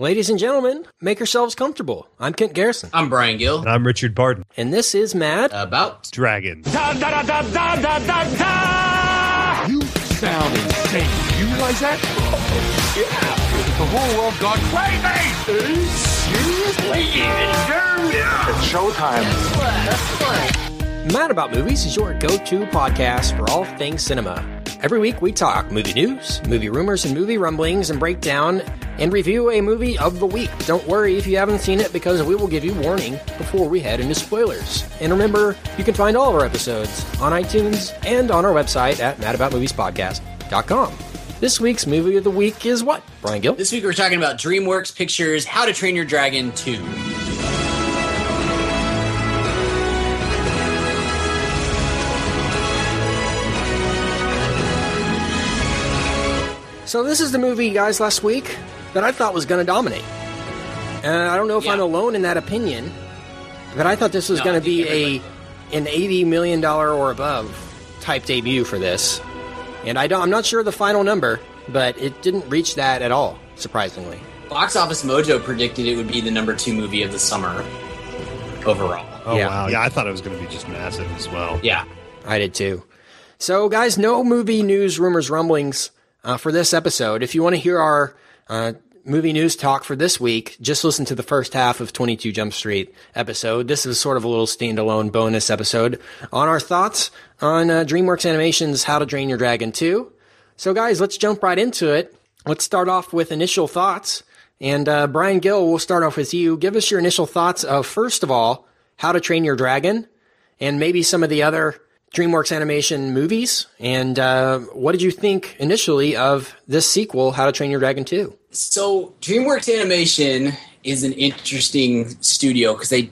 Ladies and gentlemen, make yourselves comfortable. I'm Kent Garrison, I'm Brian Gill. And I'm Richard Barton. and this is Mad. About Dragon. You sound insane. You realize that? yeah. The whole world got crazy. Seriously? It's showtime. Mad About Movies is your go to podcast for all things cinema. Every week we talk movie news, movie rumors, and movie rumblings and break down and review a movie of the week. Don't worry if you haven't seen it because we will give you warning before we head into spoilers. And remember, you can find all of our episodes on iTunes and on our website at madaboutmoviespodcast.com. This week's movie of the week is what, Brian Gill? this week, we're talking about DreamWorks Pictures How to Train Your Dragon 2. So this is the movie, guys, last week that I thought was going to dominate. And I don't know if Yeah. I'm alone in that opinion, but I thought this was No, going to be think a an 80 million dollar or above type debut for this. And I don't I'm not sure the final number, but it didn't reach that at all, surprisingly. Box Office Mojo predicted it would be the number two movie of the summer overall. Oh, Yeah. wow. Yeah, I thought it was going to be just massive as well. Yeah. I did too. So, guys, no movie news, rumors, rumblings uh, for this episode. If you want to hear our uh, movie news talk for this week, just listen to the first half of 22 Jump Street episode. This is sort of a little standalone bonus episode on our thoughts on uh, DreamWorks Animation's How to Train Your Dragon 2. So, guys, let's jump right into it. Let's start off with initial thoughts. And uh, Brian Gill, we'll start off with you. Give us your initial thoughts of, first of all, How to Train Your Dragon and maybe some of the other DreamWorks animation movies. And uh, what did you think initially of this sequel, How to Train Your Dragon 2? So DreamWorks Animation is an interesting studio because they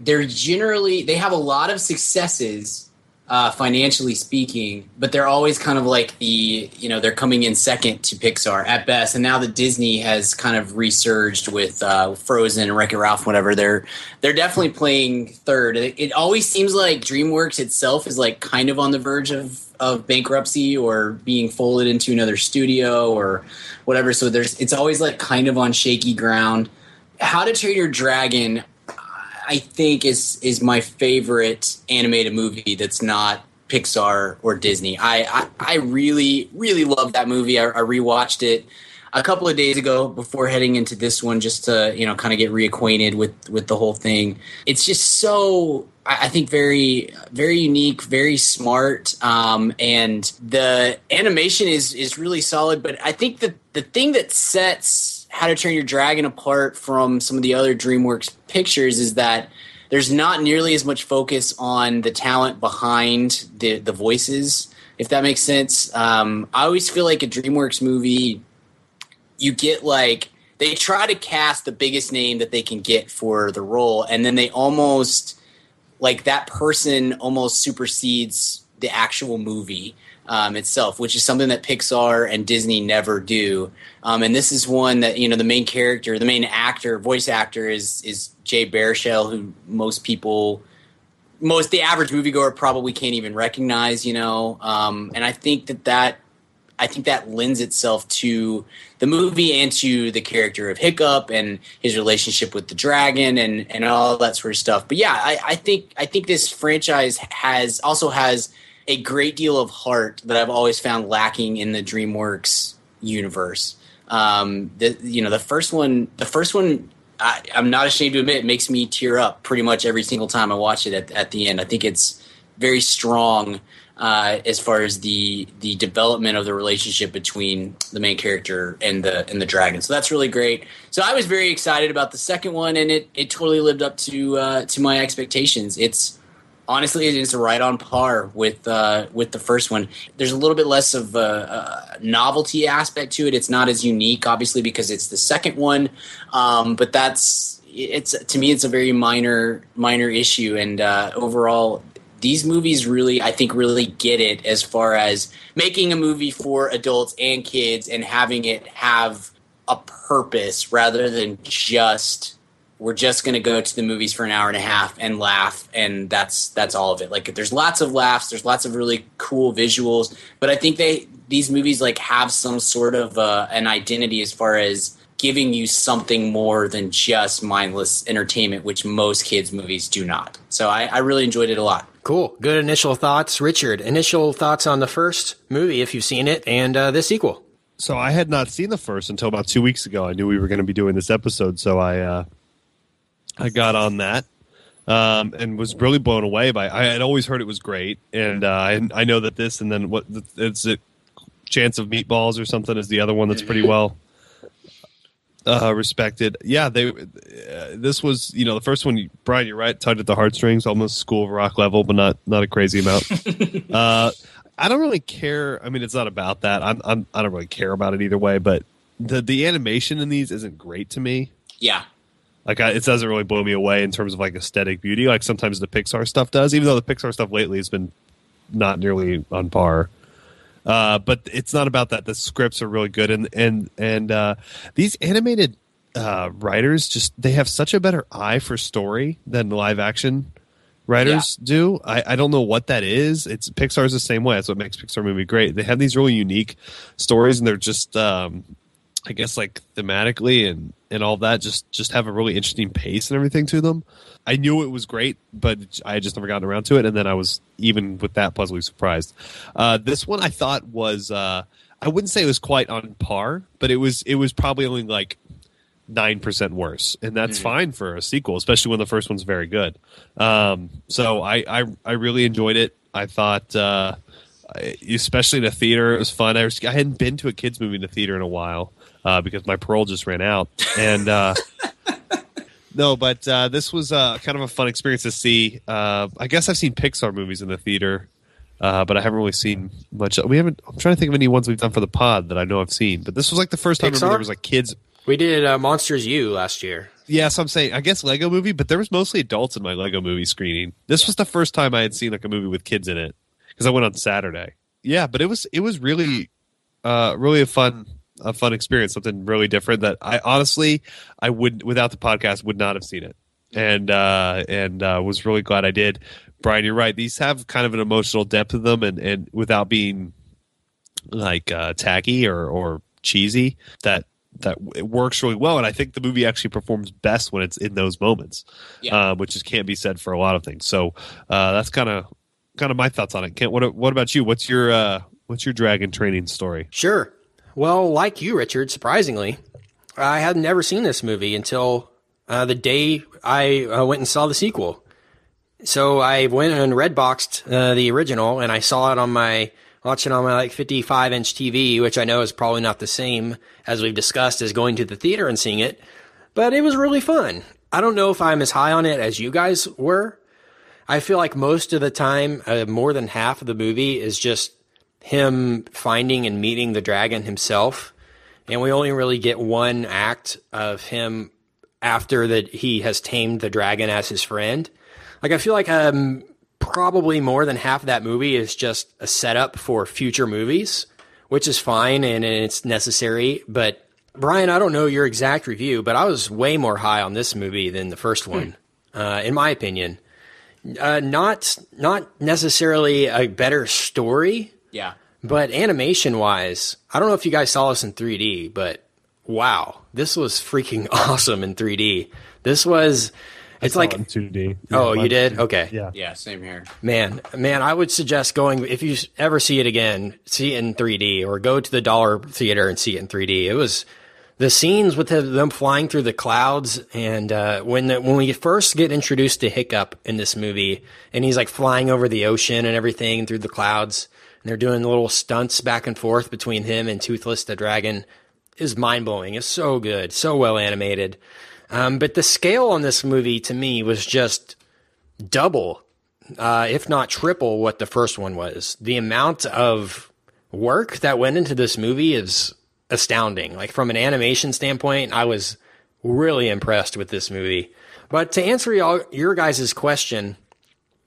they're generally they have a lot of successes uh, financially speaking, but they're always kind of like the you know they're coming in second to Pixar at best, and now that Disney has kind of resurged with uh, Frozen and Wreck It Ralph, whatever they're they're definitely playing third. It, it always seems like DreamWorks itself is like kind of on the verge of of bankruptcy or being folded into another studio or whatever. So there's it's always like kind of on shaky ground. How to Train Your Dragon, I think is is my favorite animated movie that's not Pixar or Disney. I I, I really really love that movie. I, I rewatched it a couple of days ago before heading into this one, just to you know kind of get reacquainted with with the whole thing. It's just so I think very very unique, very smart, um, and the animation is is really solid. But I think that the thing that sets How to Train Your Dragon apart from some of the other DreamWorks pictures is that there's not nearly as much focus on the talent behind the the voices. If that makes sense, um, I always feel like a DreamWorks movie you get like they try to cast the biggest name that they can get for the role and then they almost like that person almost supersedes the actual movie um, itself which is something that pixar and disney never do um, and this is one that you know the main character the main actor voice actor is is jay baruchel who most people most the average moviegoer probably can't even recognize you know um, and i think that that I think that lends itself to the movie and to the character of Hiccup and his relationship with the dragon and, and all that sort of stuff. But yeah, I, I think I think this franchise has also has a great deal of heart that I've always found lacking in the DreamWorks universe. Um, the you know the first one, the first one, I, I'm not ashamed to admit, makes me tear up pretty much every single time I watch it at, at the end. I think it's very strong uh, as far as the the development of the relationship between the main character and the and the dragon. So that's really great. So I was very excited about the second one, and it it totally lived up to uh, to my expectations. It's honestly it's right on par with uh, with the first one. There's a little bit less of a, a novelty aspect to it. It's not as unique, obviously, because it's the second one. Um, but that's it's to me, it's a very minor minor issue, and uh, overall, these movies really, I think, really get it as far as making a movie for adults and kids and having it have a purpose rather than just we're just going to go to the movies for an hour and a half and laugh and that's that's all of it like there's lots of laughs there's lots of really cool visuals but i think they these movies like have some sort of uh, an identity as far as giving you something more than just mindless entertainment, which most kids' movies do not. So I, I really enjoyed it a lot. Cool. Good initial thoughts. Richard, initial thoughts on the first movie, if you've seen it, and uh, the sequel. So I had not seen the first until about two weeks ago. I knew we were going to be doing this episode, so I uh, I got on that um, and was really blown away by. I had always heard it was great, and uh, I, I know that this and then what it's a chance of meatballs or something is the other one that's pretty well uh, respected. Yeah, they. Uh, this was you know the first one. Brian, you're right. Tugged at the heartstrings, almost School of Rock level, but not not a crazy amount. uh, I don't really care. I mean, it's not about that. I'm, I'm I don't really care about it either way. But the the animation in these isn't great to me. Yeah, like I, it doesn't really blow me away in terms of like aesthetic beauty. Like sometimes the Pixar stuff does, even though the Pixar stuff lately has been not nearly on par. Uh, but it's not about that. The scripts are really good, and and and uh, these animated uh, writers just they have such a better eye for story than live action writers yeah. do. I, I don't know what that is. It's Pixar's the same way. That's what makes Pixar movie great. They have these really unique stories, and they're just um, I guess like thematically and and all that just just have a really interesting pace and everything to them. I knew it was great, but I had just never gotten around to it. And then I was even with that pleasantly surprised. Uh, this one I thought was uh, I wouldn't say it was quite on par, but it was it was probably only like nine percent worse, and that's mm. fine for a sequel, especially when the first one's very good. Um, so I, I I really enjoyed it. I thought. Uh, especially in a theater, it was fun. I, was, I hadn't been to a kids movie in a theater in a while uh, because my parole just ran out, and uh, no, but uh, this was uh, kind of a fun experience to see. Uh, I guess I've seen Pixar movies in the theater, uh, but I haven't really seen much. We haven't. I'm trying to think of any ones we've done for the pod that I know I've seen. But this was like the first time there was like kids. We did uh, Monsters U last year. Yeah, so I'm saying I guess Lego movie, but there was mostly adults in my Lego movie screening. This was the first time I had seen like a movie with kids in it because I went on Saturday. Yeah, but it was it was really uh really a fun a fun experience, something really different that I honestly I would without the podcast would not have seen it, and uh, and uh, was really glad I did. Brian, you're right; these have kind of an emotional depth to them, and and without being like uh, tacky or or cheesy, that that it works really well. And I think the movie actually performs best when it's in those moments, yeah. uh, which is can't be said for a lot of things. So uh, that's kind of kind of my thoughts on it. Kent, what what about you? What's your uh, what's your dragon training story? Sure. Well, like you, Richard, surprisingly, I had never seen this movie until uh, the day I uh, went and saw the sequel. So I went and redboxed uh, the original, and I saw it on my watching on my like 55 inch TV, which I know is probably not the same as we've discussed as going to the theater and seeing it, but it was really fun. I don't know if I'm as high on it as you guys were. I feel like most of the time, uh, more than half of the movie is just him finding and meeting the dragon himself. And we only really get one act of him after that he has tamed the dragon as his friend. Like I feel like um probably more than half of that movie is just a setup for future movies, which is fine and, it's necessary. But Brian, I don't know your exact review, but I was way more high on this movie than the first one, hmm. uh, in my opinion. Uh, not not necessarily a better story, yeah. But animation wise, I don't know if you guys saw this in 3D, but wow, this was freaking awesome in 3D. This was. It's like in 2D. oh, you did? Okay. Yeah. Yeah, same here. Man, man, I would suggest going if you ever see it again, see it in 3D or go to the dollar theater and see it in 3D. It was the scenes with them flying through the clouds and uh, when the, when we first get introduced to Hiccup in this movie and he's like flying over the ocean and everything through the clouds and they're doing little stunts back and forth between him and Toothless the dragon is mind blowing. It's so good, so well animated. Um, but the scale on this movie to me was just double, uh, if not triple, what the first one was. The amount of work that went into this movie is astounding. Like from an animation standpoint, I was really impressed with this movie. But to answer y'all, your guys' question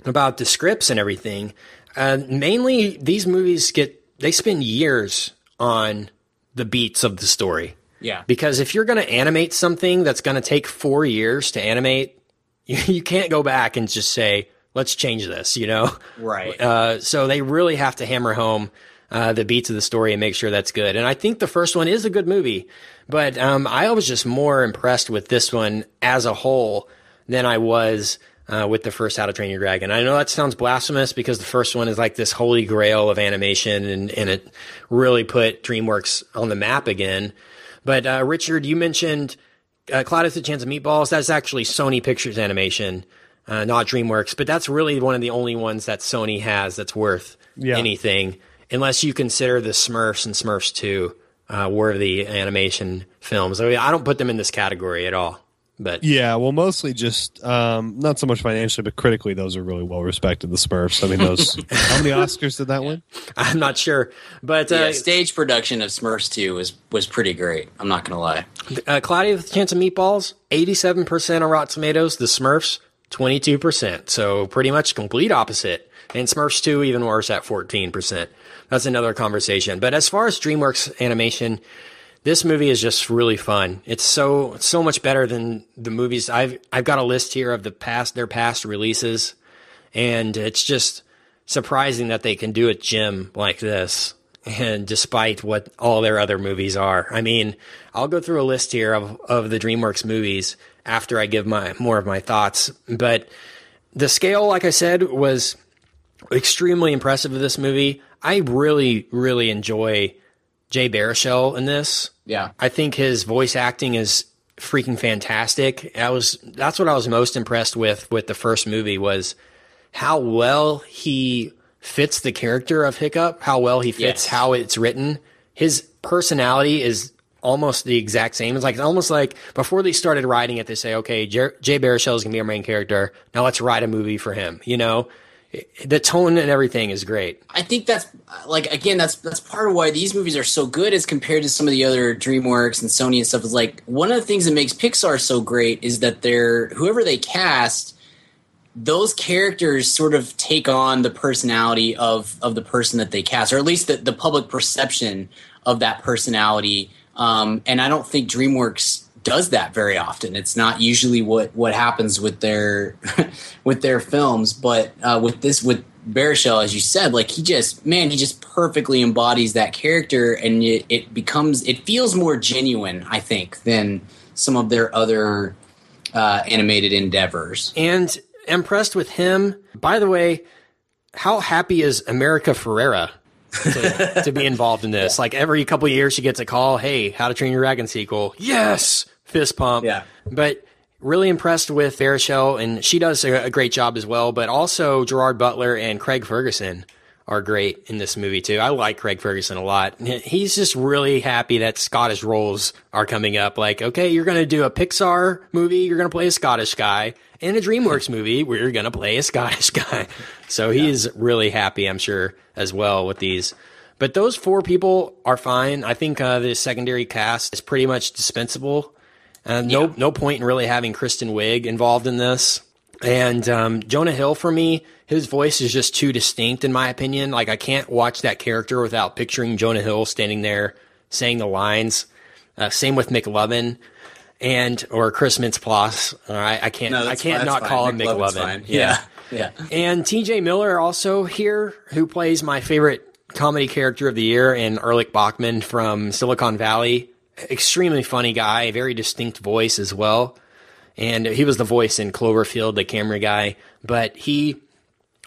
about the scripts and everything, uh, mainly, these movies get they spend years on the beats of the story. Yeah. Because if you're going to animate something that's going to take four years to animate, you, you, can't go back and just say, let's change this, you know? Right. Uh, so they really have to hammer home uh, the beats of the story and make sure that's good. And I think the first one is a good movie, but um, I was just more impressed with this one as a whole than I was uh, with the first How to Train Your Dragon. I know that sounds blasphemous because the first one is like this holy grail of animation and, and it really put DreamWorks on the map again. But uh, Richard, you mentioned uh, Cloud a Chance of Meatballs. That's actually Sony Pictures Animation, uh, not DreamWorks. But that's really one of the only ones that Sony has that's worth Yeah. anything, unless you consider the Smurfs and Smurfs 2 uh, worthy animation films. I, mean, I don't put them in this category at all. But Yeah, well, mostly just um, not so much financially, but critically, those are really well respected. The Smurfs. I mean, those. how many Oscars did that win? I'm not sure. But uh, yeah, stage production of Smurfs 2 was was pretty great. I'm not gonna lie. Uh, Cloudy with a Chance of Meatballs, 87% on Rotten Tomatoes. The Smurfs, 22%. So pretty much complete opposite. And Smurfs 2, even worse at 14%. That's another conversation. But as far as DreamWorks animation, this movie is just really fun. It's so so much better than the movies. I've I've got a list here of the past their past releases, and it's just surprising that they can do a gym like this. And despite what all their other movies are, I mean, I'll go through a list here of of the DreamWorks movies after I give my more of my thoughts. But the scale, like I said, was extremely impressive of this movie. I really, really enjoy Jay Baruchel in this. Yeah. I think his voice acting is freaking fantastic. I was that's what I was most impressed with with the first movie was how well he fits the character of Hiccup, how well he fits Yes. how it's written. His personality is almost the exact same. It's like it's almost like before they started writing it, they say, "Okay, Jer- Jay Baruchel is gonna be our main character. Now let's write a movie for him." You know, the tone and everything is great. I think that's like again that's that's part of why these movies are so good as compared to some of the other DreamWorks and Sony and stuff. Is like one of the things that makes Pixar so great is that they're whoever they cast, those characters sort of take on the personality of of the person that they cast, or at least the, the public perception of that personality. Um, and I don't think DreamWorks does that very often. It's not usually what what happens with their with their films, but uh, with this with Baruchel, as you said, like he just man, he just perfectly embodies that character, and it, it becomes it feels more genuine, I think, than some of their other uh, animated endeavors. and impressed with him. By the way, how happy is America Ferrera to, to be involved in this? Like every couple of years, she gets a call. Hey, How to Train Your Dragon sequel? Yes, fist pump. Yeah. but really impressed with Baruchel, and she does a, a great job as well. But also Gerard Butler and Craig Ferguson are great in this movie too. I like Craig Ferguson a lot. He's just really happy that Scottish roles are coming up. Like, okay, you're going to do a Pixar movie, you're going to play a Scottish guy, and a DreamWorks movie where you're going to play a Scottish guy. So he's really happy, I'm sure, as well with these. But those four people are fine. I think uh, the secondary cast is pretty much dispensable. Uh, no, Yeah. no point in really having Kristen Wiig involved in this. And um, Jonah Hill, for me, his voice is just too distinct, in my opinion. Like I can't watch that character without picturing Jonah Hill standing there saying the lines. Uh, same with McLovin and or Chris Mintz-Plasse. All right, I can't, I that's can't fine, not call fine. him McLovin. fine. Yeah, yeah. And TJ Miller also here, who plays my favorite comedy character of the year in Erlich Bachman from Silicon Valley. Extremely funny guy, very distinct voice as well. And he was the voice in Cloverfield, the camera guy. But he,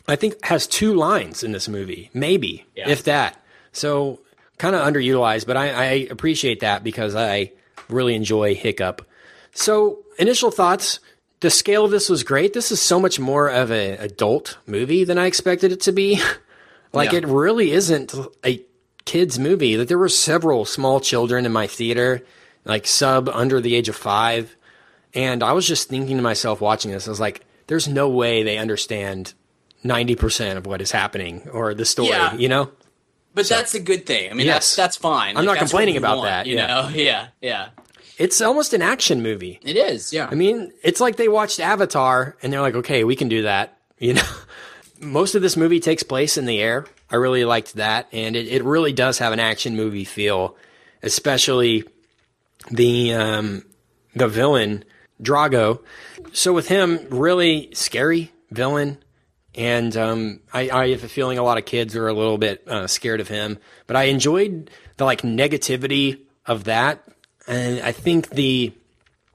I think, has two lines in this movie, maybe, Yeah. if that. So kind of underutilized, but I, I appreciate that because I really enjoy Hiccup. So initial thoughts. The scale of this was great. This is so much more of an adult movie than I expected it to be. like Yeah. it really isn't a kids movie. That there were several small children in my theater, like sub under the age of five, and I was just thinking to myself watching this. I was like, "There's no way they understand ninety percent of what is happening or the story." Yeah. You know? But that's a good thing. I mean, Yes. that's that's fine. I'm not complaining about want, that, You yeah. know, yeah, yeah. It's almost an action movie. It is. Yeah. I mean, it's like they watched Avatar and they're like, okay, we can do that. You know, most of this movie takes place in the air. I really liked that. And it, it really does have an action movie feel, especially the, um, the villain, Drago. So with him, really scary villain. And um, I, I, have a feeling a lot of kids are a little bit uh, scared of him. But I enjoyed the like negativity of that, and I think the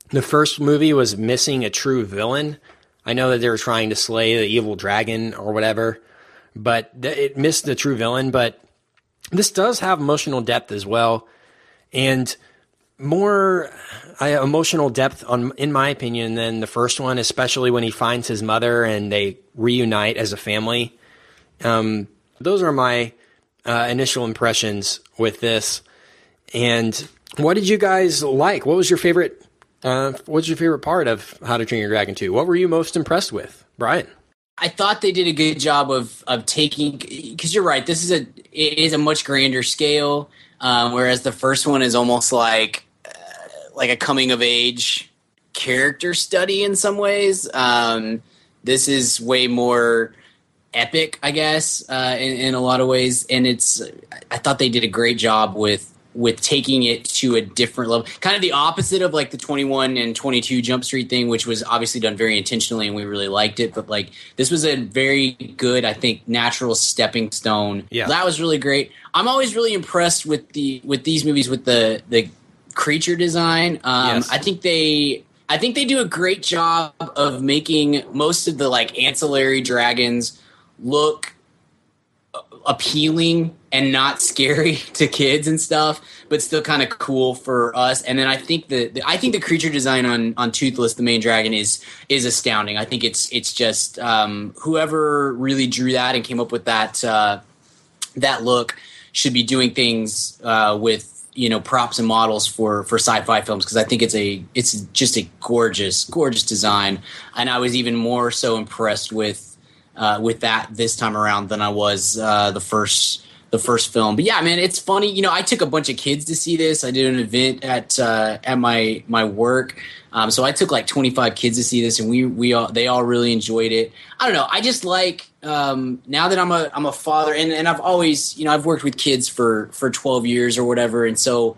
the first movie was missing a true villain. I know that they were trying to slay the evil dragon or whatever, but th- it missed the true villain. But this does have emotional depth as well, and more uh, emotional depth on, in my opinion, than the first one, especially when he finds his mother and they reunite as a family. Um, those are my uh, initial impressions with this. And what did you guys like? What was your favorite? Uh, what's your favorite part of How to Train Your Dragon 2? What were you most impressed with, Brian? I thought they did a good job of of taking because you're right. This is a it is a much grander scale, um, whereas the first one is almost like like a coming of age character study in some ways. Um, this is way more epic, I guess, uh, in, in a lot of ways, and it's. I thought they did a great job with with taking it to a different level kind of the opposite of like the 21 and 22 jump street thing which was obviously done very intentionally and we really liked it but like this was a very good i think natural stepping stone Yeah. that was really great i'm always really impressed with the with these movies with the the creature design um Yes. i think they i think they do a great job of making most of the like ancillary dragons look appealing and not scary to kids and stuff, but still kind of cool for us. And then I think the, the I think the creature design on on Toothless, the main dragon, is is astounding. I think it's it's just um, whoever really drew that and came up with that uh, that look should be doing things uh, with you know props and models for for sci-fi films because I think it's a it's just a gorgeous gorgeous design. And I was even more so impressed with uh, with that this time around than I was uh, the first the first film. But yeah, man, it's funny. You know, I took a bunch of kids to see this. I did an event at uh, at my my work, um, so I took like 25 kids to see this, and we we all they all really enjoyed it. I don't know. I just like um, now that I'm a I'm a father, and and I've always you know I've worked with kids for for 12 years or whatever, and so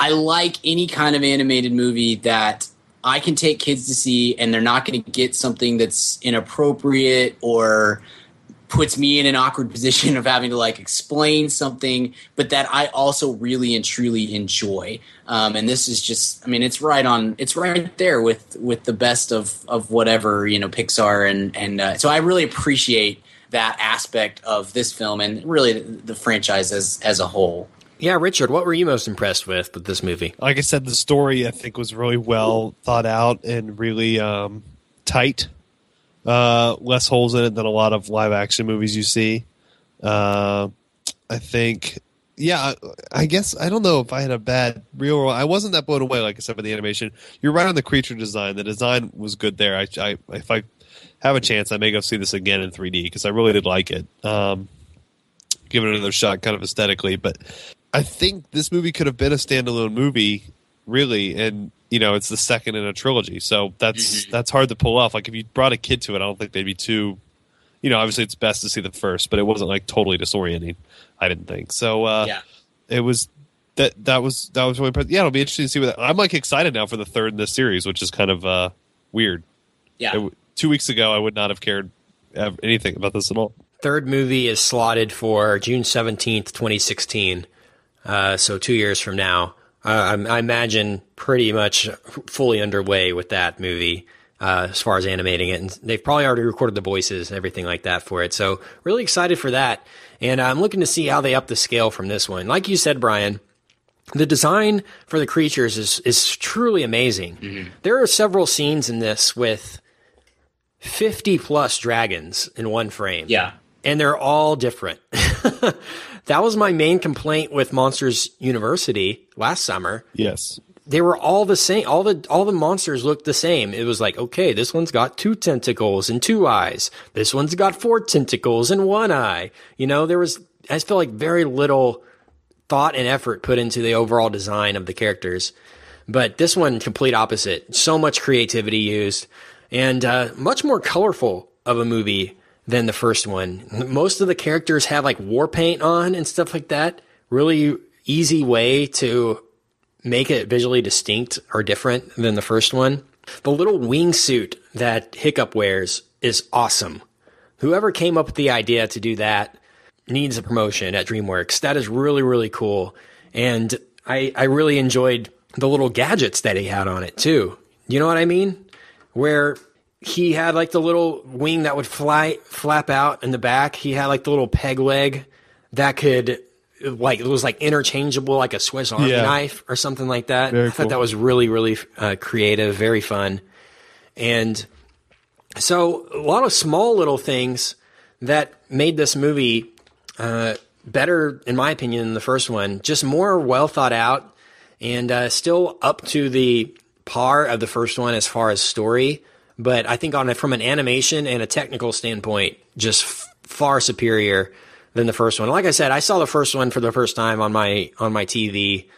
I like any kind of animated movie that I can take kids to see, and they're not going to get something that's inappropriate or puts me in an awkward position of having to like explain something, but that I also really and truly enjoy. Um, and this is just, I mean, it's right on, it's right there with with the best of of whatever you know Pixar, and and uh, so I really appreciate that aspect of this film and really the, the franchise as as a whole. Yeah, Richard, what were you most impressed with with this movie? like I said, the story I think was really well thought out and really um, tight. Uh, less holes in it than a lot of live action movies you see. Uh, I think, yeah, I, I guess I don't know if I had a bad real. World. I wasn't that blown away, like I said, by the animation. You're right on the creature design. The design was good there. I, I if I have a chance, I may go see this again in 3D because I really did like it. Um, give it another shot, kind of aesthetically, but I think this movie could have been a standalone movie, really, and you know it's the second in a trilogy, so that's that's hard to pull off. Like if you brought a kid to it, I don't think they'd be too. You know, obviously it's best to see the first, but it wasn't like totally disorienting. I didn't think so. Uh, Yeah. it was that that was that was really impressive. Yeah, it'll be interesting to see what. I'm like excited now for the third in this series, which is kind of uh, weird. Yeah. It two weeks ago, I would not have cared ev- anything about this at all. Third movie is slotted for June 17th, 2016. Uh, so two years from now. Uh, I, I imagine pretty much fully underway with that movie uh, as far as animating it. And they've probably already recorded the voices and everything like that for it. So really excited for that. And I'm looking to see how they up the scale from this one. Like you said, Brian, the design for the creatures is is truly amazing. There are several scenes in this with 50 plus dragons in one frame Yeah. and they're all different. that was my main complaint with Monsters University last summer. Yes. They were all the same. All the all the monsters looked the same. It was like, okay, this one's got two tentacles and two eyes. This one's got four tentacles and one eye. You know, there was I felt like very little thought and effort put into the overall design of the characters. But this one, complete opposite. So much creativity used, and uh, much more colorful of a movie than the first one. Most of the characters have like war paint on and stuff like that. Really easy way to make it visually distinct or different than the first one. The little wingsuit that Hiccup wears is awesome. whoever came up with the idea to do that needs a promotion at DreamWorks. That is really, really cool. And I, I really enjoyed the little gadgets that he had on it too. You know what I mean? Where he had like the little wing that would fly, flap out in the back. He had like the little peg leg that could like it was like interchangeable, like a Swiss Army Yeah. knife or something like that. Very I thought cool. that was really, really uh, creative, very fun, and so a lot of small little things that made this movie uh, better, in my opinion, than the first one. Just more well thought out, and uh, still up to the par of the first one as far as story. But I think on a, from an animation and a technical standpoint, just f- far superior than the first one. Like I said, I saw the first one for the first time on my on my TV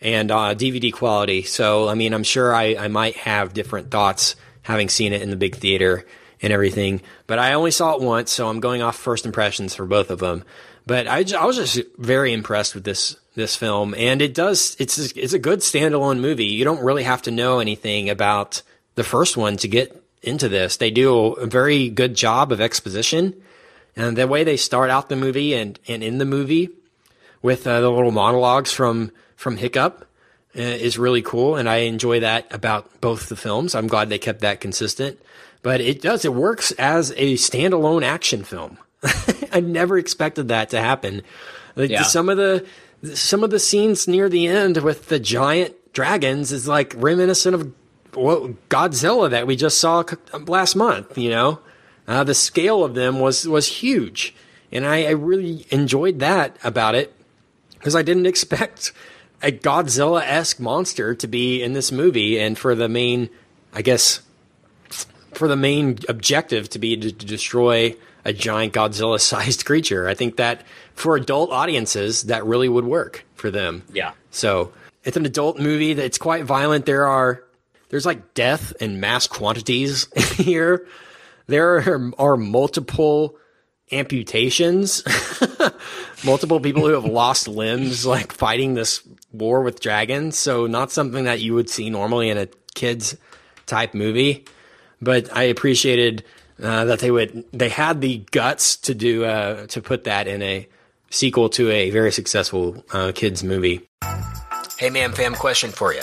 and uh, DVD quality. So I mean, I'm sure I, I might have different thoughts having seen it in the big theater and everything. But I only saw it once, so I'm going off first impressions for both of them. But I, I was just very impressed with this this film, and it does it's it's a good standalone movie. You don't really have to know anything about the first one to get into this. They do a very good job of exposition, and the way they start out the movie and and in the movie with uh, the little monologues from from Hiccup uh, is really cool, and I enjoy that about both the films. I'm glad they kept that consistent, but it does it works as a standalone action film. I never expected that to happen. Like, Yeah. Some of the some of the scenes near the end with the giant dragons is like reminiscent of what Godzilla that we just saw last month. You know, uh, the scale of them was was huge, and I, I really enjoyed that about it because I didn't expect a Godzilla esque monster to be in this movie, and for the main, I guess, for the main objective to be to, to destroy a giant Godzilla sized creature. I think that for adult audiences, that really would work for them. Yeah. So it's an adult movie that's quite violent. There are there's like death in mass quantities here. There are, are multiple amputations, multiple people who have lost limbs, like fighting this war with dragons. So not something that you would see normally in a kids type movie. But I appreciated uh, that they would they had the guts to do uh, to put that in a sequel to a very successful uh, kids movie. Hey, man, fam, question for you.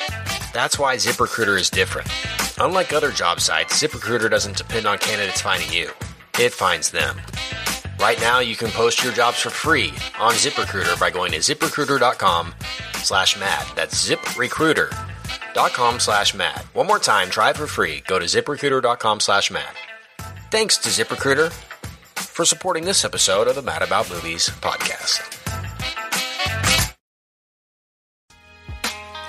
That's why ZipRecruiter is different. Unlike other job sites, ZipRecruiter doesn't depend on candidates finding you. It finds them. Right now, you can post your jobs for free on ZipRecruiter by going to ziprecruiter.com slash mad. That's ziprecruiter.com slash mad. One more time, try it for free. Go to ziprecruiter.com slash mad. Thanks to ZipRecruiter for supporting this episode of the Mad About Movies podcast.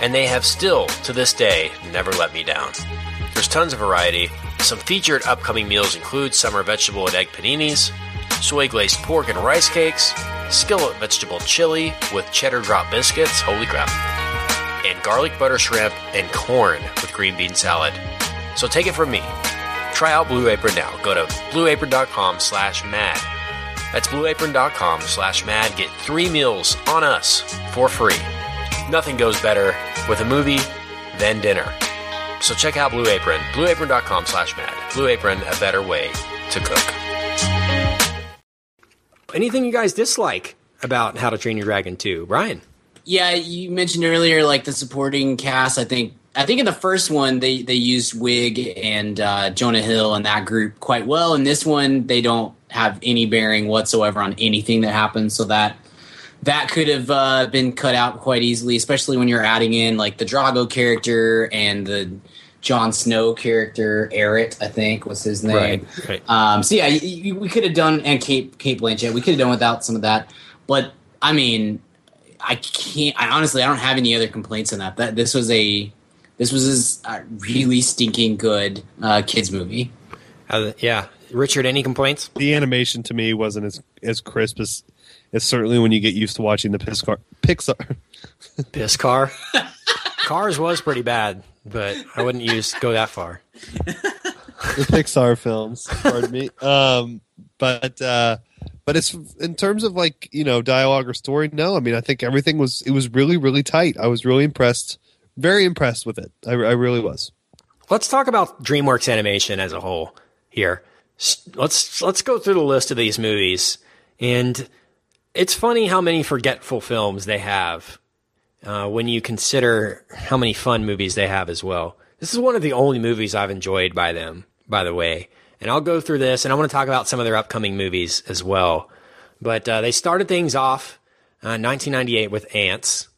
and they have still, to this day, never let me down. There's tons of variety. Some featured upcoming meals include summer vegetable and egg paninis, soy glazed pork and rice cakes, skillet vegetable chili with cheddar drop biscuits, holy crap, and garlic butter shrimp and corn with green bean salad. So take it from me. Try out Blue Apron now. Go to blueapron.com slash mad. That's blueapron.com slash mad. Get three meals on us for free. Nothing goes better with a movie than dinner. So check out Blue Apron, blueapron.com slash mad. Blue Apron, a better way to cook. Anything you guys dislike about How to Train Your Dragon 2? Brian? Yeah, you mentioned earlier like the supporting cast. I think I think in the first one they they used Wiig and uh, Jonah Hill and that group quite well. In this one, they don't have any bearing whatsoever on anything that happens. So that that could have uh, been cut out quite easily, especially when you're adding in like the Drago character and the Jon Snow character, Eret, I think was his name. Right, right. Um, so yeah, y- y- we could have done and Cate Cate Blanchett. We could have done without some of that, but I mean, I can't. I honestly, I don't have any other complaints on that. That this was a this was a really stinking good uh, kids movie. Uh, yeah, Richard, any complaints? The animation to me wasn't as as crisp as as certainly when you get used to watching the Pixar Pixar. Piss car. Cars was pretty bad, but I wouldn't use go that far. the Pixar films. Pardon me. Um, but uh, but it's in terms of like you know dialogue or story. No, I mean I think everything was it was really really tight. I was really impressed, very impressed with it. I, I really was. Let's talk about DreamWorks animation as a whole here. Let's let's go through the list of these movies, and it's funny how many forgetful films they have uh, when you consider how many fun movies they have as well. This is one of the only movies I've enjoyed by them, by the way. And I'll go through this, and I want to talk about some of their upcoming movies as well. But uh, they started things off uh, 1998 with Ants,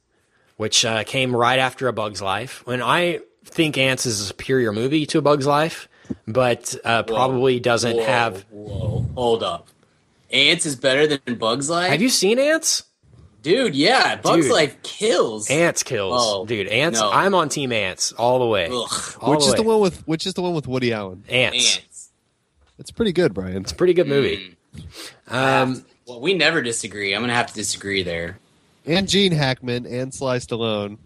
which uh, came right after A Bug's Life. And I think Ants is a superior movie to A Bug's Life, but uh, probably doesn't Whoa, have. Whoa, hold up. Ants is better than Bugs Life. Have you seen Ants? dude? Yeah, Bugs Dude. Life kills. Ants kills, Oh, dude. Ants. no. I'm on Team Ants all the way. Ugh. All which is way. the one with which is the one with Woody Allen. Ants. Ants. It's pretty good, Brian. It's a pretty good movie. Um, Well, we never disagree. I'm gonna have to disagree there. And Gene Hackman and Sly Stallone.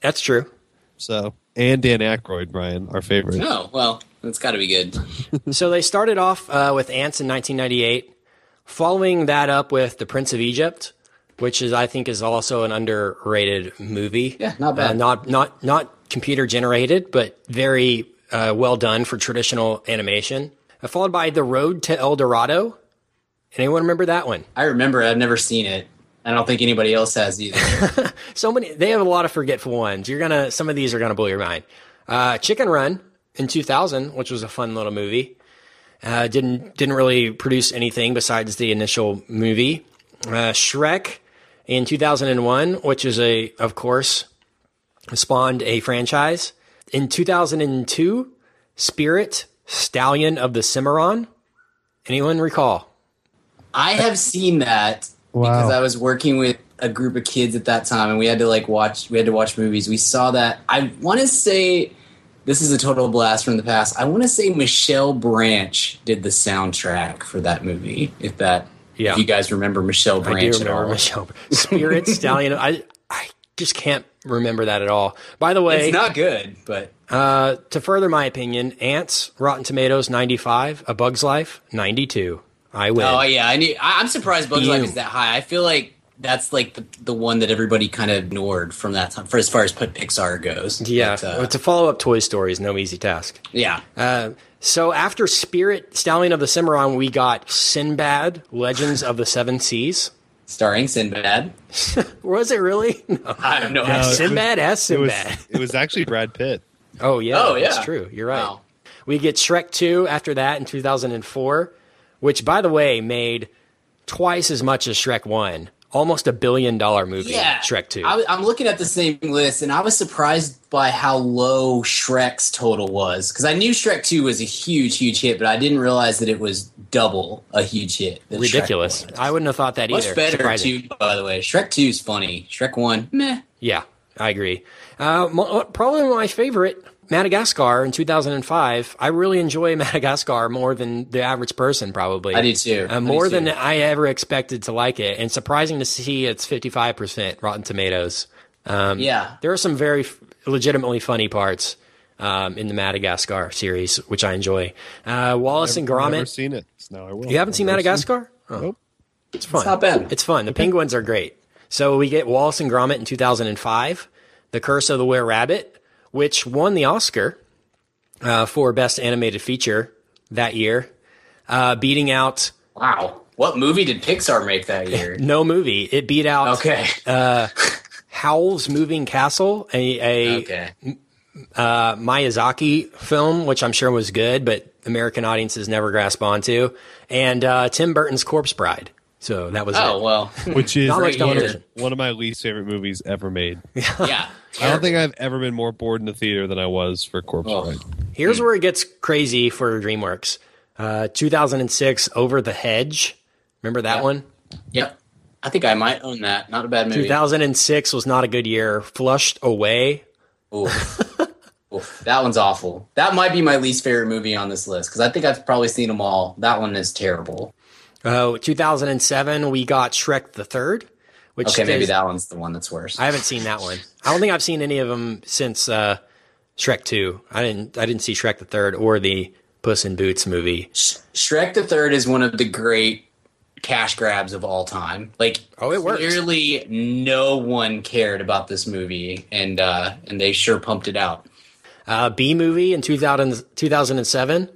that's true. So and Dan Aykroyd, Brian, our favorite. Oh well, that's got to be good. so they started off uh, with Ants in 1998, following that up with The Prince of Egypt, which is I think is also an underrated movie. Yeah, not bad. Uh, not not not computer generated, but very uh, well done for traditional animation. Uh, followed by The Road to El Dorado. Anyone remember that one? I remember. I've never seen it. I don't think anybody else has either. So many. They have a lot of forgetful ones. You're gonna. Some of these are gonna blow your mind. Uh, Chicken Run in 2000, which was a fun little movie. Uh, didn't didn't really produce anything besides the initial movie. Uh, Shrek in 2001, which is a of course spawned a franchise. In 2002, Spirit Stallion of the Cimarron. Anyone recall? I have seen that because I was working with a group of kids at that time, and we had to like watch. We had to watch movies. We saw that. I want to say this is a total blast from the past. I want to say Michelle Branch did the soundtrack for that movie. If that, Yeah. if you guys remember Michelle Branch I do at remember all. Michelle Spirit Stallion. I I just can't remember that at all. By the way, It's not good, but uh, to further my opinion, Ants Rotten Tomatoes 95, A Bug's Life 92. I win. oh yeah, I knew, I, I'm surprised Bugs Life is that high. I feel like that's like the, the one that everybody kind of ignored from that time, for as far as put Pixar goes. yeah, But, uh, well, to follow up Toy Story is no easy task. yeah. Uh, so after Spirit Stallion of the Cimarron, we got Sinbad Legends of the Seven Seas. starring Sinbad. Was it really? No. I have no No, idea. it was- Sinbad as It was Sinbad. it was actually Brad Pitt. Oh yeah, Oh, yeah. that's true. You're right. Wow. We get Shrek 2 after that in 2004, which by the way made twice as much as Shrek 1. Almost a billion dollar movie, Yeah, Shrek 2. I, am looking at the same list, and I was surprised by how low Shrek's total was because I knew Shrek Two was a huge, huge hit, but I didn't realize that it was double a huge hit. Ridiculous. I wouldn't have thought that Much either. better Surprising. too, by the way. Shrek Two is funny. Shrek One, meh. Yeah, I agree. Uh, probably my favorite, Madagascar in 2005. I really enjoy Madagascar more than the average person, probably. I do too. I Uh, do more too. than I ever expected to like it, and surprising to see it's 55% Rotten Tomatoes. Um, Yeah. there are some very f- legitimately funny parts um, in the Madagascar series, which I enjoy. Uh, Wallace and I've never Gromit. seen it. So now I will. You haven't seen I've never Madagascar? Oh, Nope. it's fun. It's not bad. It's fun. The penguins are great. So we get Wallace and Gromit in 2005, The Curse of the Were Rabbit, which won the Oscar uh, for Best Animated Feature that year, uh, beating out Wow. What movie did Pixar make that year? no movie. It beat out Okay. Howl's Moving Castle, a, a okay. uh, Miyazaki film, which I'm sure was good, but American audiences never grasp onto, and uh, Tim Burton's Corpse Bride. So that was Oh it. well, which is one, of, one of my least favorite movies ever made. yeah. I don't think I've ever been more bored in the theater than I was for Corpse Oh. Bride. Here's where it gets crazy for DreamWorks. Uh, 2006, Over the Hedge. Remember that Yeah. one? Yep. I think I might own that. Not a bad movie. 2006 was not a good year. Flushed Away. Ooh. Ooh, that one's awful. That might be my least favorite movie on this list because I think I've probably seen them all. That one is terrible. Oh, 2007, we got Shrek the Third. Which Okay, maybe is- that one's the one that's worse. I haven't seen that one. I don't think I've seen any of them since uh, Shrek 2. I didn't. I didn't see Shrek the Third or the Puss in Boots movie. Sh- Shrek the Third is one of the great cash grabs of all time. Like, Oh, it worked. Clearly, no one cared about this movie, and uh, and they sure pumped it out. uh, Bee Movie in 2000, 2007,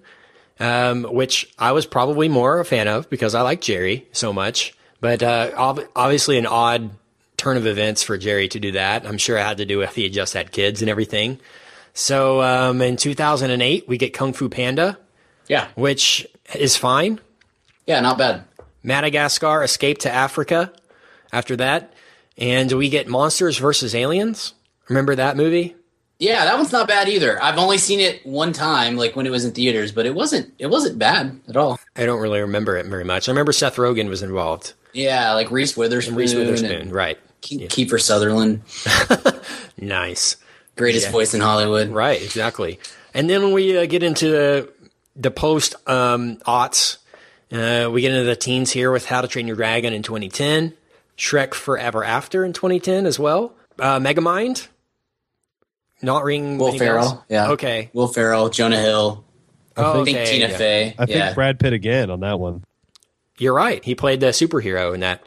um, which I was probably more a fan of because I like Jerry so much. But uh, ob- obviously, an odd turn of events for Jerry to do that. I'm sure it had to do with he had just had kids and everything. So um, in 2008, we get Kung Fu Panda, Yeah, which is fine. yeah, not bad. Madagascar, Escape to Africa. After that, and we get Monsters versus Aliens. Remember that movie? Yeah, that one's not bad either. I've only seen it one time, like when it was in theaters, but it wasn't it wasn't bad at all. I don't really remember it very much. I remember Seth Rogen was involved. Yeah, like Reese Witherspoon, Reese Witherspoon, and right? Ke- Kiefer Sutherland, Nice, greatest voice in Hollywood. right? Exactly. And then when we uh, get into the, the post um, aughts. Uh, we get into the teens here with How to Train Your Dragon in 2010, Shrek Forever After in 2010 as well. Uh, Megamind, not ringing. Will any Ferrell, bells? yeah. Okay. Will Ferrell, Jonah Hill, Oh, I think okay, Tina yeah. Fey. I yeah, think Brad Pitt again on that one. You're right. He played the superhero in that,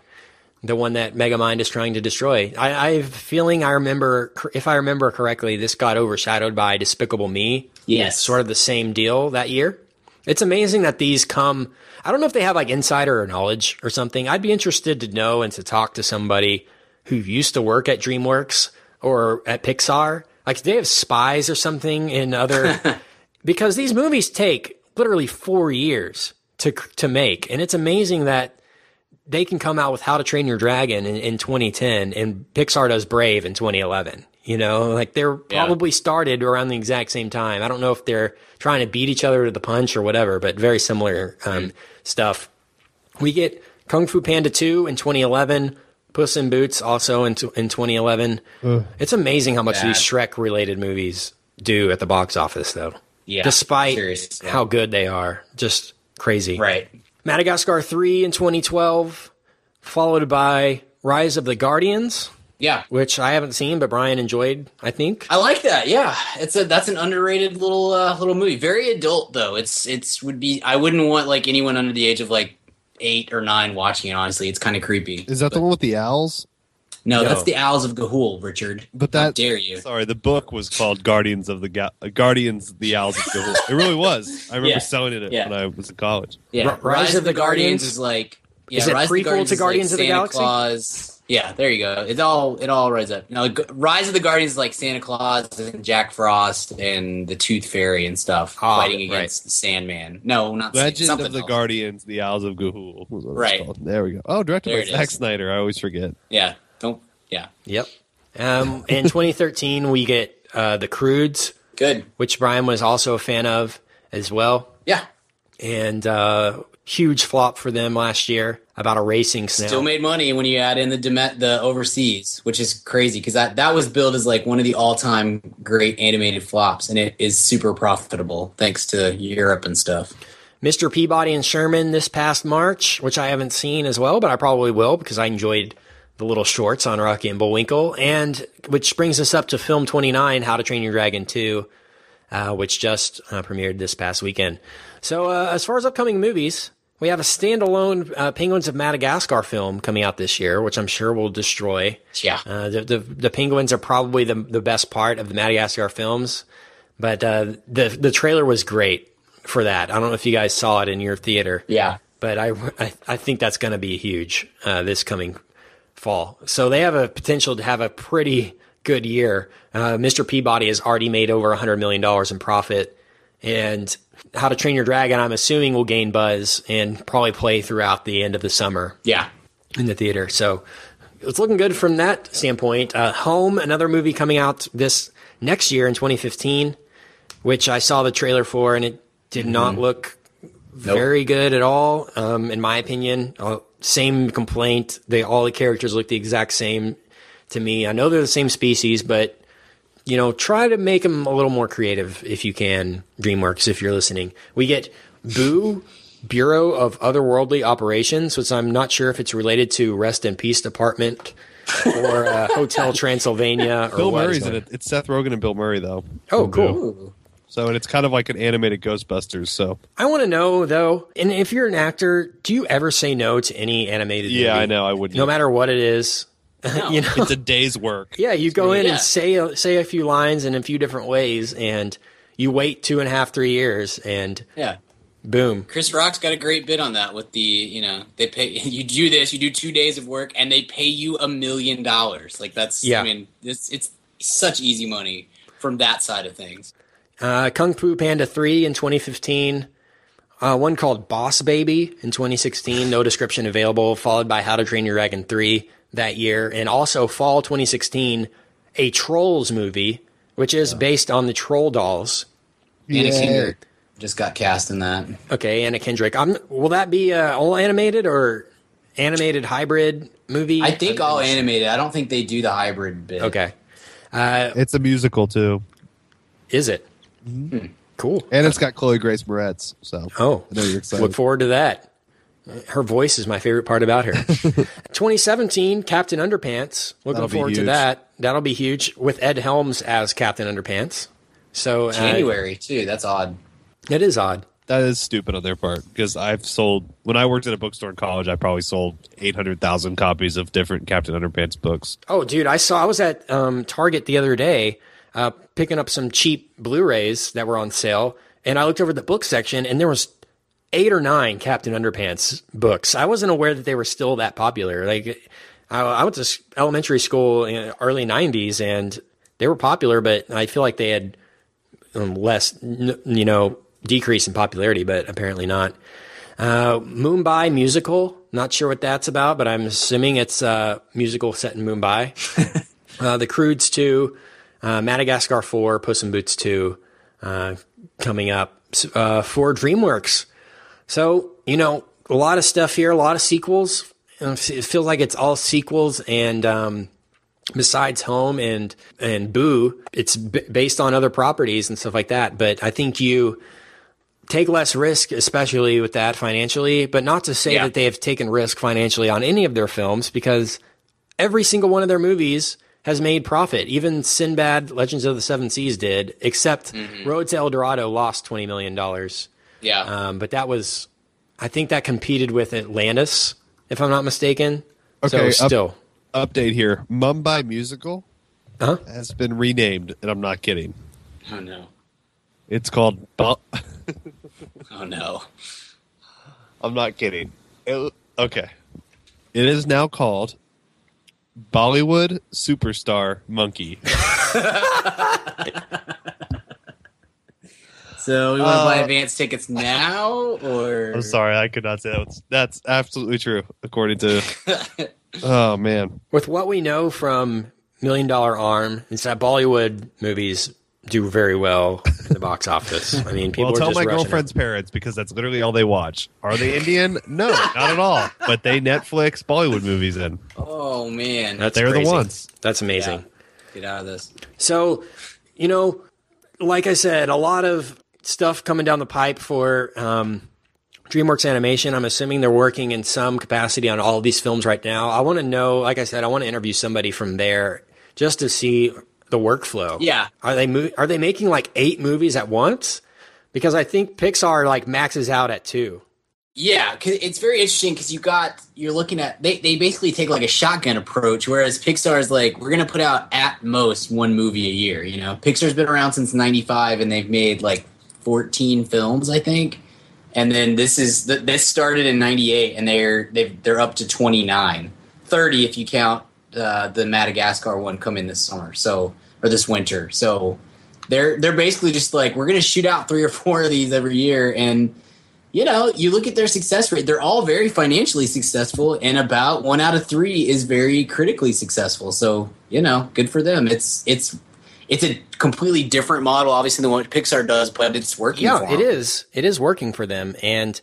the one that Megamind is trying to destroy. I, I have a feeling I remember, if I remember correctly, this got overshadowed by Despicable Me. yes, Sort of the same deal that year. It's amazing that these come. I don't know if they have like insider knowledge or something. I'd be interested to know and to talk to somebody who used to work at DreamWorks or at Pixar. Like, they have spies or something in other? because these movies take literally four years to to make, and it's amazing that they can come out with How to Train Your Dragon in, in 2010 and Pixar does Brave in 2011. You know, like they're Yeah. probably started around the exact same time. I don't know if they're trying to beat each other to the punch or whatever, but very similar um, stuff. We get Kung Fu Panda 2 in 2011, Puss in Boots also in, t- in 2011. It's amazing how much Bad. these Shrek related movies do at the box office, though. Yeah, Despite seriously. how good they are. Just crazy. right. Madagascar 3 in 2012, followed by Rise of the Guardians, Yeah, which I haven't seen, but Brian enjoyed, I think. I like that. Yeah, it's a that's an underrated little uh, little movie. Very adult though. It's it's would be. I wouldn't want like anyone under the age of like eight or nine watching it. Honestly, it's kind of creepy. Is that the one with the owls? No, No. that's the Owls of Ga'Hoole, Richard. But How that dare you? Sorry, the book was called Guardians of the Ga- uh, Guardians the Owls of Ga'Hoole. It really was. I remember Yeah. selling it Yeah. when I was in college. Yeah, Ri- Rise of the Guardians? is like yeah, Is it Rise of the prequel Guardians to is Guardians of the Santa Galaxy? Claus. Yeah, there you go. It all it all rides up. Now, Rise of the Guardians is like Santa Claus and Jack Frost and the Tooth Fairy and stuff Ah, fighting right. against the Sandman. No, not Sand- Legend something of the else. Guardians, the Owls of Ga'Hoole. was what it's Right. called. There we go. Oh, directed There by Zack is. Snyder. I always forget. Yeah, don't. Yeah, Yep. Um, in 2013, we get uh, The Croods, good. which Brian was also a fan of as well. Yeah, And uh, huge flop for them last year about a racing snail. still made money when you add in the Demet, the overseas, which is crazy because that that was billed as like one of the all time great animated flops, and it is super profitable thanks to Europe and stuff. Mr. Peabody and Sherman this past March, which I haven't seen as well, but I probably will because I enjoyed the little shorts on Rocky and Bullwinkle. And which brings us up to film 29, How to Train Your Dragon 2, uh, which just uh, premiered this past weekend. So, uh, as far as upcoming movies, we have a standalone uh, Penguins of Madagascar film coming out this year, which I'm sure will destroy. Yeah, Uh, the, the the penguins are probably the the best part of the Madagascar films, but uh, the the trailer was great for that. I don't know if you guys saw it in your theater, yeah. but I I, I think that's going to be huge uh, this coming fall. So they have a potential to have a pretty good year. Uh, Mr. Peabody has already made over hundred million dollars in profit and How to Train Your Dragon. I'm assuming will gain buzz and probably play throughout the end of the summer Yeah. in the theater. So it's looking good from that standpoint. Uh, Home, another movie coming out this next year in 2015, which I saw the trailer for, and it did not look very good at all, um, in my opinion. Uh, same complaint. They all the characters look the exact same to me. I know they're the same species, but you know, try to make them a little more creative if you can. DreamWorks, if you're listening, we get Boo. Bureau of Otherworldly Operations, which I'm not sure if it's related to Rest in Peace Department or uh, Hotel Transylvania or Bill what is Murray's in it. It's Seth Rogen and Bill Murray though. Oh, cool. Boo. So and it's kind of like an animated Ghostbusters. So I want to know though, and if you're an actor, do you ever say no to any animated yeah, movie? I know. I wouldn't. No matter what it is, you know. it's a day's work. Yeah, you go in Yeah. and say a, say a few lines in a few different ways, and you wait two and a half, three years, and Yeah. boom. Chris Rock's got a great bit on that with the, you know, they pay you do this, you do two days of work, and they pay you a million dollars. Like that's, Yeah. I mean, it's it's such easy money from that side of things. Uh, Kung Fu Panda 3 in 2015. Uh, one called Boss Baby in 2016. No description available. Followed by How to Train Your Dragon 3 that year. And also fall 2016, a Trolls movie, which is based on the Troll dolls. Anna Yeah. Kendrick just got cast in that. Okay, Anna Kendrick. I'm, will that be uh, all animated or animated hybrid movie? I think all animated. I don't think they do the hybrid bit. Okay. Uh, It's a musical too, is it? Cool. and it's got Chloe Grace Moretz. So Oh, I know you're excited. look forward to that. Her voice is my favorite part about her. 2017, Captain Underpants. Looking That'll be forward to huge. that. That'll be huge with Ed Helms as Captain Underpants. So uh, January too. That's odd. it is odd. That is stupid on their part because I've sold when I worked at a bookstore in college. I probably sold eight hundred thousand copies of different Captain Underpants books. Oh, dude, I saw. I was at um, Target the other day, uh, picking up some cheap Blu-rays that were on sale, and I looked over the book section, and there was eight or nine Captain Underpants books. I wasn't aware that they were still that popular. Like, I, I went to elementary school in the early '90s, and they were popular, but I feel like they had um, less, you know, decrease in popularity, but apparently not. Uh, Mumbai musical. Not sure what that's about, but I'm assuming it's a musical set in Mumbai. uh, the Croods 2, uh, Madagascar 4, Puss in Boots 2 uh, coming up uh, for DreamWorks. So, you know, a lot of stuff here, a lot of sequels. It feels like it's all sequels and um, besides Home and and Boo, it's b- based on other properties and stuff like that. But I think you take less risk, especially with that financially. But not to say Yeah. that they have taken risk financially on any of their films, because every single one of their movies has made profit. Even Sinbad, Legends of the Seven Seas did, except Road to El Dorado lost twenty million dollars. Yeah. Um, but that was, I think that competed with Atlantis, if I'm not mistaken. Okay, so up- still, Update here: Mumbai musical huh? has been renamed, and I'm not kidding. oh no. It's called. Bu- Oh no. I'm not kidding. It- okay, it is now called Bollywood Superstar Monkey. So we want to buy Uh, advance tickets now, or I'm sorry, I could not say that. That's, that's absolutely true, according to. oh man, With what we know from Million Dollar Arm, is that Bollywood movies do very well in the box office. I mean, people well, are tell just my rushing girlfriend's parents because that's literally all they watch. Are they Indian? No, not at all. But they Netflix Bollywood movies in. Oh man. That's They're the ones. That's amazing. get out of this. So, you know, like I said, a lot of stuff coming down the pipe for um, DreamWorks Animation. I'm assuming they're working in some capacity on all of these films right now. I want to know, like I said, I want to interview somebody from there just to see the workflow. Yeah. Are they mo- are they making like eight movies at once? Because I think Pixar like maxes out at two. Yeah, 'cause it's very interesting because you got you're looking at they they basically take like a shotgun approach, whereas Pixar is like we're gonna put out at most one movie a year. You know, Pixar's been around since '95 and they've made like 14 films, I think. And then this is this started in '98 and they're they've, they're up to 29, 30 if you count uh, the Madagascar one coming this summer, so or this winter. So they're they're basically just like we're going to shoot out three or four of these every year, and you know, you look at their success rate; they're all very financially successful, and about one out of three is very critically successful. So you know, good for them. It's it's it's a completely different model, obviously, than what Pixar does, but it's working. Yeah, for it is. It is working for them. And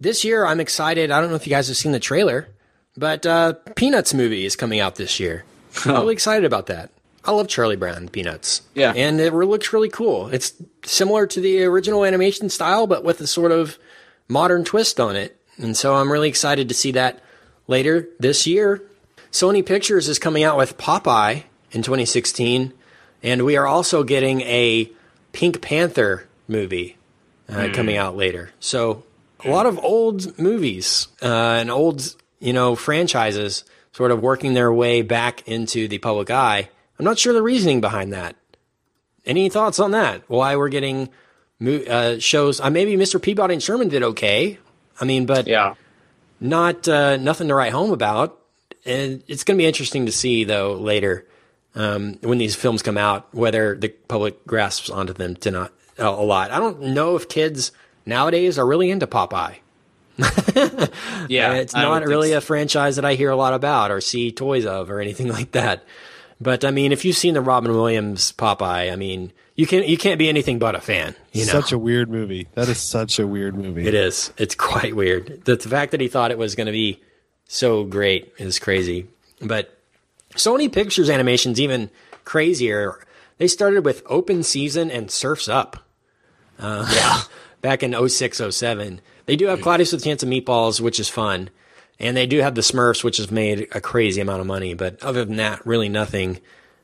this year, I'm excited. I don't know if you guys have seen the trailer, but uh, Peanuts movie is coming out this year. I'm really excited about that. I love Charlie Brown Peanuts. Yeah. and it looks really cool. It's similar to the original animation style, but with a sort of modern twist on it. And so I'm really excited to see that later this year. Sony Pictures is coming out with Popeye in 2016, and we are also getting a Pink Panther movie uh, coming out later. So a lot of old movies uh, and old, you know, franchises sort of working their way back into the public eye. I'm not sure the reasoning behind that. Any thoughts on that? Why we're getting uh, shows? Uh, maybe Mr. Peabody and Sherman did okay. I mean, but Yeah. not uh, nothing to write home about. And it's going to be interesting to see though later um, when these films come out whether the public grasps onto them to not a a lot. I don't know if kids nowadays are really into Popeye. Yeah, it's not really so. a franchise that I hear a lot about or see toys of or anything like that. But I mean, if you've seen the Robin Williams Popeye, I mean, you can you can't be anything but a fan. You know, Such a weird movie. That is such a weird movie. it is. It's quite weird. The, the fact that he thought it was going to be so great is crazy. But Sony Pictures Animation's even crazier. They started with Open Season and Surfs Up. Uh, yeah. Back in 06, 07. They do have Cloudy with a Chance of Meatballs, which is fun. And they do have the Smurfs, which has made a crazy amount of money. But other than that, really nothing.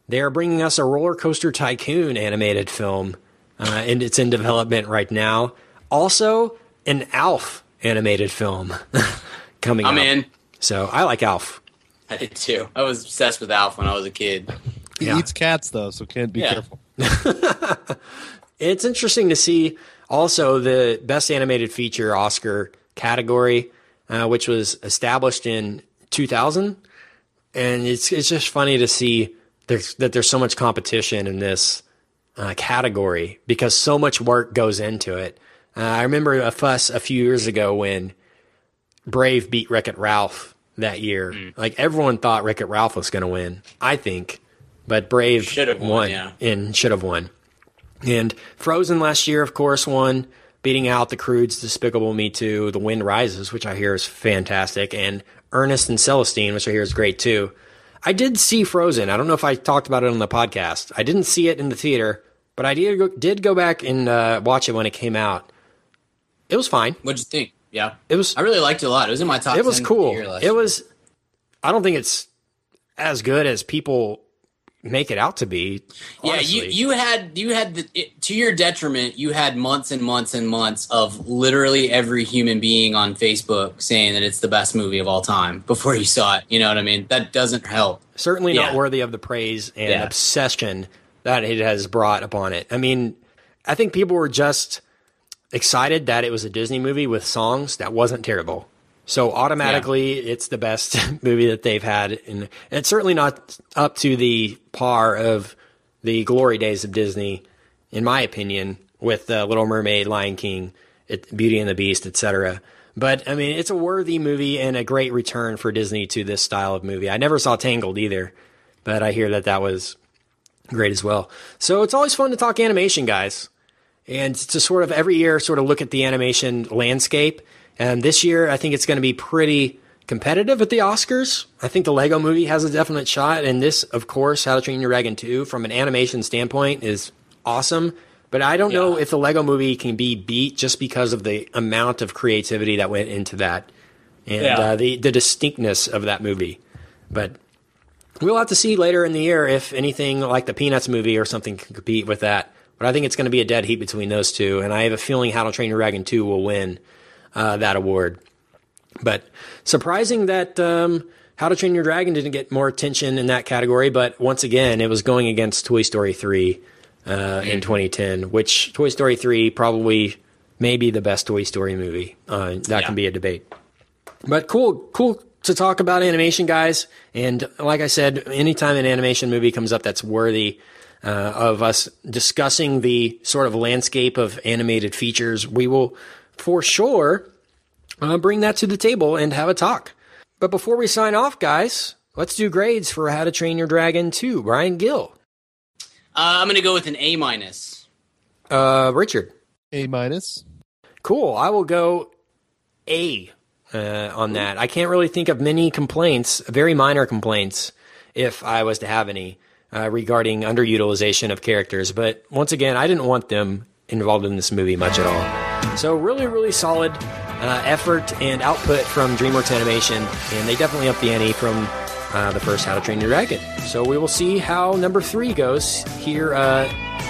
They are bringing us a Roller Coaster Tycoon animated film, uh, and it's in development right now. Also, an Alf animated film coming I'm out. in. So I like Alf. I did too. I was obsessed with Alf when I was a kid. He Yeah. eats cats though, so can't be Yeah. careful. It's interesting to see also the best animated feature Oscar category, uh, which was established in 2000, and it's it's just funny to see there's, that there's so much competition in this uh, category because so much work goes into it. Uh, I remember a fuss a few years ago when Brave beat Wreck It Ralph that year. Like everyone thought Wreck It Ralph was going to win, I think, but Brave Should have won, yeah. and should have won. And Frozen last year, of course, won, beating out The Croods Despicable Me 2, The Wind Rises, which I hear is fantastic, and Ernest and Celestine, which I hear is great too. I did see Frozen. I don't know if I talked about it on the podcast. I didn't see it in the theater, but I did go, did go back and uh, watch it when it came out. It was fine. What'd you think? Yeah, It was I really liked it a lot. It was in my top. it was 10 of cool. It year. was. I don't think it's as good as people make it out to be. Yeah, you you had you had the, it, to your detriment. You had months and months and months of literally every human being on Facebook saying that it's the best movie of all time before you saw it. You know what I mean? That doesn't help. certainly not Yeah. worthy of the praise and Yeah. obsession that it has brought upon it. I mean, I think people were just excited that it was a Disney movie with songs that wasn't terrible. So automatically, it's the best movie that they've had, and it's certainly not up to the par of the glory days of Disney, in my opinion, with uh, Little Mermaid, Lion King, it, Beauty and the Beast, etc. But I mean, it's a worthy movie and a great return for Disney to this style of movie. I never saw Tangled either, but I hear that that was great as well. So it's always fun to talk animation, guys and to sort of every year sort of look at the animation landscape. And this year, I think it's going to be pretty competitive at the Oscars. I think the Lego movie has a definite shot. And this, of course, How to Train Your Dragon 2, from an animation standpoint, is awesome. But I don't know if the Lego movie can be beat just because of the amount of creativity that went into that and Yeah. uh, the, the distinctness of that movie. But We'll have to see later in the year if anything like the Peanuts movie or something can compete with that. But I think it's going to be a dead heat between those two, and I have a feeling How to Train Your Dragon 2 will win uh, that award. But surprising that um, How to Train Your Dragon didn't get more attention in that category. But once again, it was going against Toy Story 3 uh, in 2010, which Toy Story 3 probably may be the best Toy Story movie. Uh, that Yeah. can be a debate. But cool, cool to talk about animation, guys. And like I said, anytime an animation movie comes up that's worthy, uh, of us discussing the sort of landscape of animated features, we will for sure uh, bring that to the table and have a talk. But before we sign off, guys, let's do grades for How to Train Your Dragon 2. Brian Gill. Uh, I'm going to go with an A minus. Uh, Richard. A minus. Cool. I will go A uh, on that. I can't really think of many complaints, very minor complaints, if I was to have any, uh, regarding underutilization of characters. But once again, I didn't want them involved in this movie much at all. So, really, really solid uh, effort and output from DreamWorks Animation, and they definitely upped the ante from uh, the first How to Train Your Dragon. So, we will see how number three goes here uh,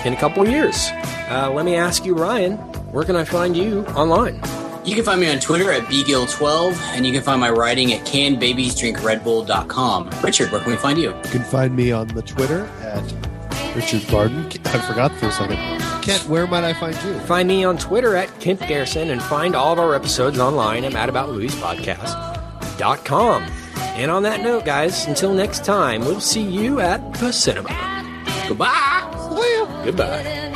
in a couple years. Uh, let me ask you, Ryan, where can I find you online? You can find me on Twitter at bgill12, and you can find my writing at canbabiesdrinkredbull.com. Richard, where can we find you? You can find me on the Twitter at Richard Garden. I forgot for a second. Kent, where might I find you? Find me on Twitter at Kent Garrison and find all of our episodes online at madaboutmoviespodcast.com. And on that note, guys, until next time, we'll see you at the cinema. Goodbye. Goodbye.